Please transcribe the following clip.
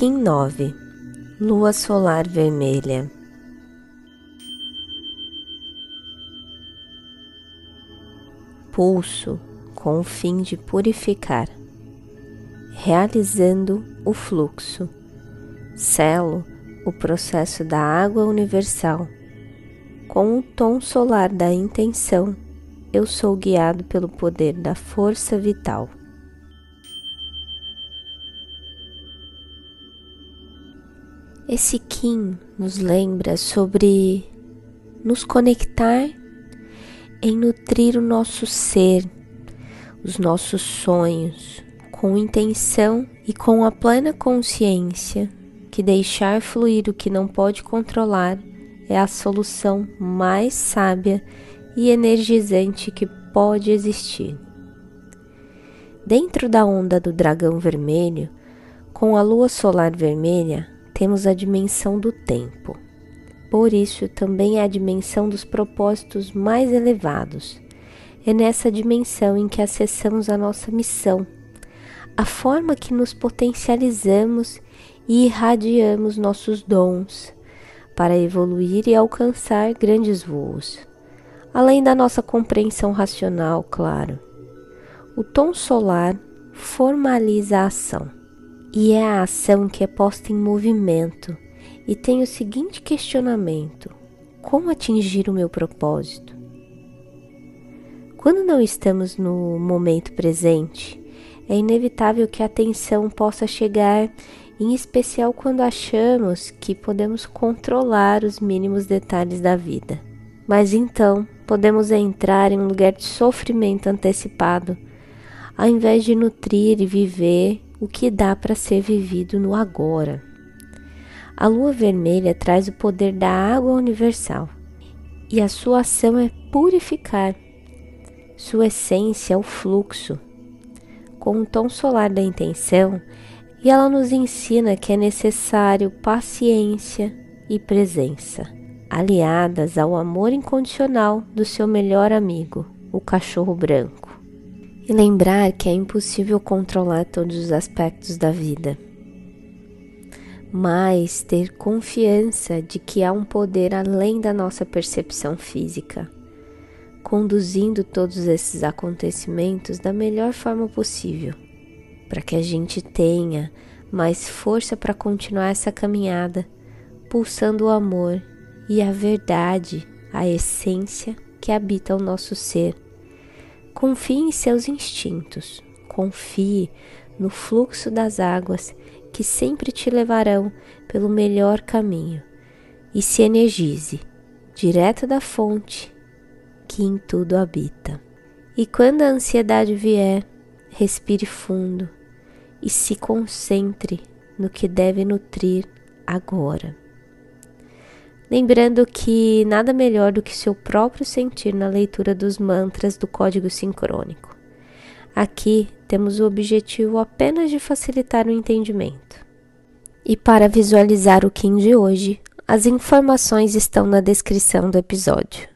Kim 9 Lua solar vermelha Pulso com o fim de purificar, realizando o fluxo, selo o processo da água universal. Com o tom solar da intenção, eu sou guiado pelo poder da força vital. Esse Kim nos lembra sobre nos conectar em nutrir o nosso ser, os nossos sonhos, com intenção e com a plena consciência que deixar fluir o que não pode controlar é a solução mais sábia e energizante que pode existir. Dentro da onda do dragão vermelho, com a lua solar vermelha, temos a dimensão do tempo. Por isso, também é a dimensão dos propósitos mais elevados. É nessa dimensão em que acessamos a nossa missão, a forma que nos potencializamos e irradiamos nossos dons para evoluir e alcançar grandes voos, além da nossa compreensão racional, claro. O tom solar formaliza a ação e é a ação que é posta em movimento e tem o seguinte questionamento: como atingir o meu propósito? Quando não estamos no momento presente, é inevitável que a atenção possa chegar, em especial quando achamos que podemos controlar os mínimos detalhes da vida. Mas então podemos entrar em um lugar de sofrimento antecipado, ao invés de nutrir e viver o que dá para ser vivido no agora. A lua vermelha traz o poder da água universal e a sua ação é purificar. Sua essência é o fluxo, com o tom solar da intenção, e ela nos ensina que é necessário paciência e presença, aliadas ao amor incondicional do seu melhor amigo, o cachorro branco e lembrar que é impossível controlar todos os aspectos da vida, mas ter confiança de que há um poder além da nossa percepção física, conduzindo todos esses acontecimentos da melhor forma possível, para que a gente tenha mais força para continuar essa caminhada, pulsando o amor e a verdade, a essência que habita o nosso ser Confie em seus instintos, confie no fluxo das águas que sempre te levarão pelo melhor caminho. E se energize direto da fonte que em tudo habita. E quando a ansiedade vier, respire fundo e se concentre no que deve nutrir agora lembrando que nada melhor do que seu próprio sentir na leitura dos mantras do código sincrônico. Aqui temos o objetivo apenas de facilitar o entendimento. E para visualizar o Kim de hoje, as informações estão na descrição do episódio.